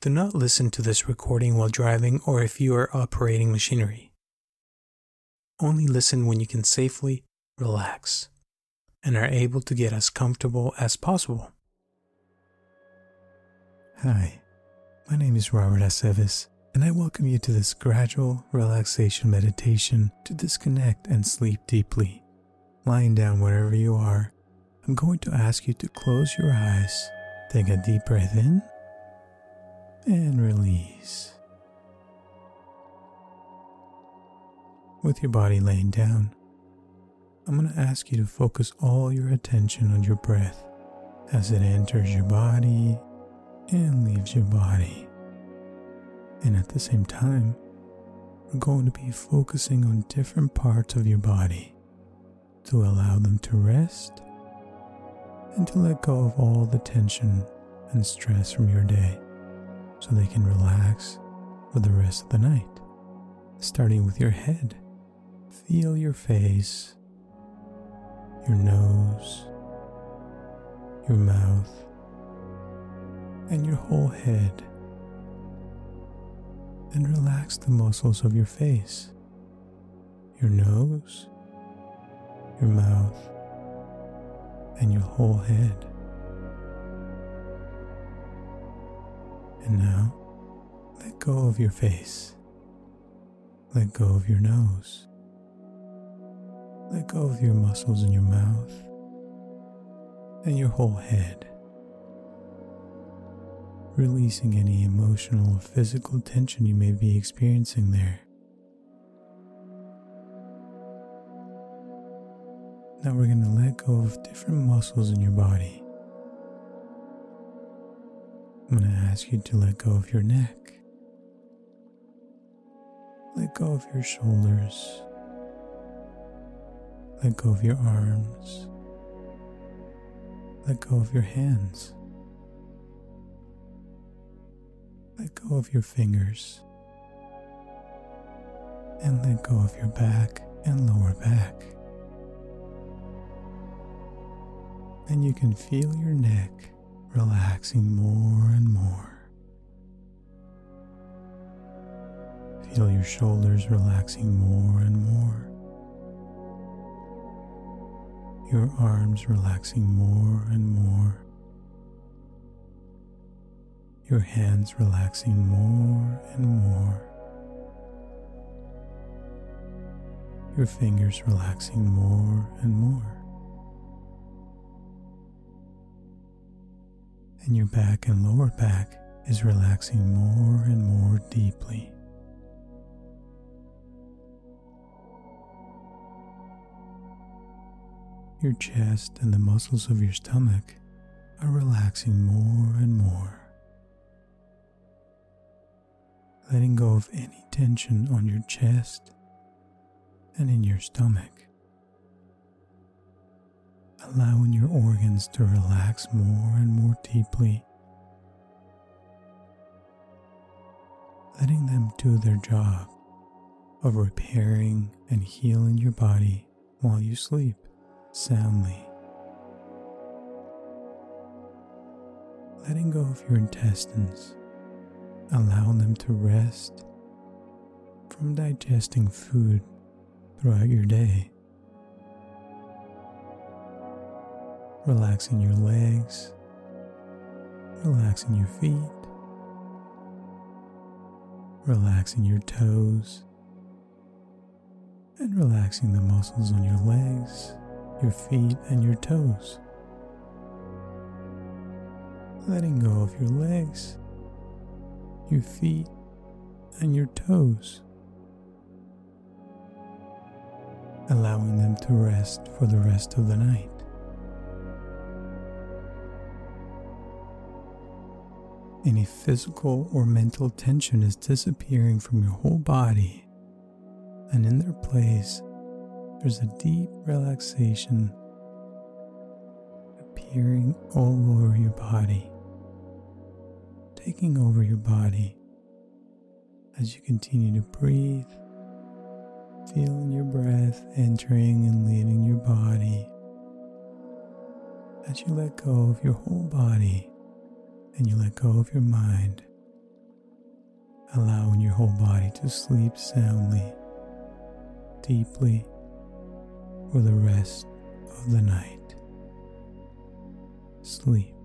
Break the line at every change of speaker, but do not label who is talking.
Do not listen to this recording while driving or if you are operating machinery. Only listen when you can safely relax and are able to get as comfortable as possible. Hi, my name is Robert Aceves, and I welcome you to this gradual relaxation meditation to disconnect and sleep deeply. Lying down wherever you are, I'm going to ask you to close your eyes, take a deep breath in, and release. With your body laying down, I'm going to ask you to focus all your attention on your breath as it enters your body and leaves your body. And at the same time, we're going to be focusing on different parts of your body to allow them to rest and to let go of all the tension and stress from your day so they can relax for the rest of the night. Starting with your head, feel your face, your nose, your mouth, and your whole head. And relax the muscles of your face, your nose, your mouth, and your whole head. And now, let go of your face. Let go of your nose. Let go of your muscles in your mouth and your whole head. Releasing any emotional or physical tension you may be experiencing there. Now we're going to let go of different muscles in your body. I'm going to ask you to let go of your neck. Let go of your shoulders. Let go of your arms. Let go of your hands. Let go of your fingers. And let go of your back and lower back. And you can feel your neck relaxing more and more. Feel your shoulders relaxing more and more. Your arms relaxing more and more. Your hands relaxing more and more. Your fingers relaxing more and more. And your back and lower back is relaxing more and more deeply. Your chest and the muscles of your stomach are relaxing more and more. Letting go of any tension on your chest and in your stomach allowing your organs to relax more and more deeply, letting them do their job of repairing and healing your body while you sleep soundly. Letting go of your intestines, allowing them to rest from digesting food throughout your day. Relaxing your legs, relaxing your feet, relaxing your toes, and relaxing the muscles on your legs, your feet, and your toes. Letting go of your legs, your feet, and your toes. Allowing them to rest for the rest of the night. Any physical or mental tension is disappearing from your whole body, and in their place, there's a deep relaxation appearing all over your body, taking over your body as you continue to breathe, feeling your breath entering and leaving your body. As you let go of your whole body and you let go of your mind, allowing your whole body to sleep soundly, deeply, for the rest of the night. Sleep.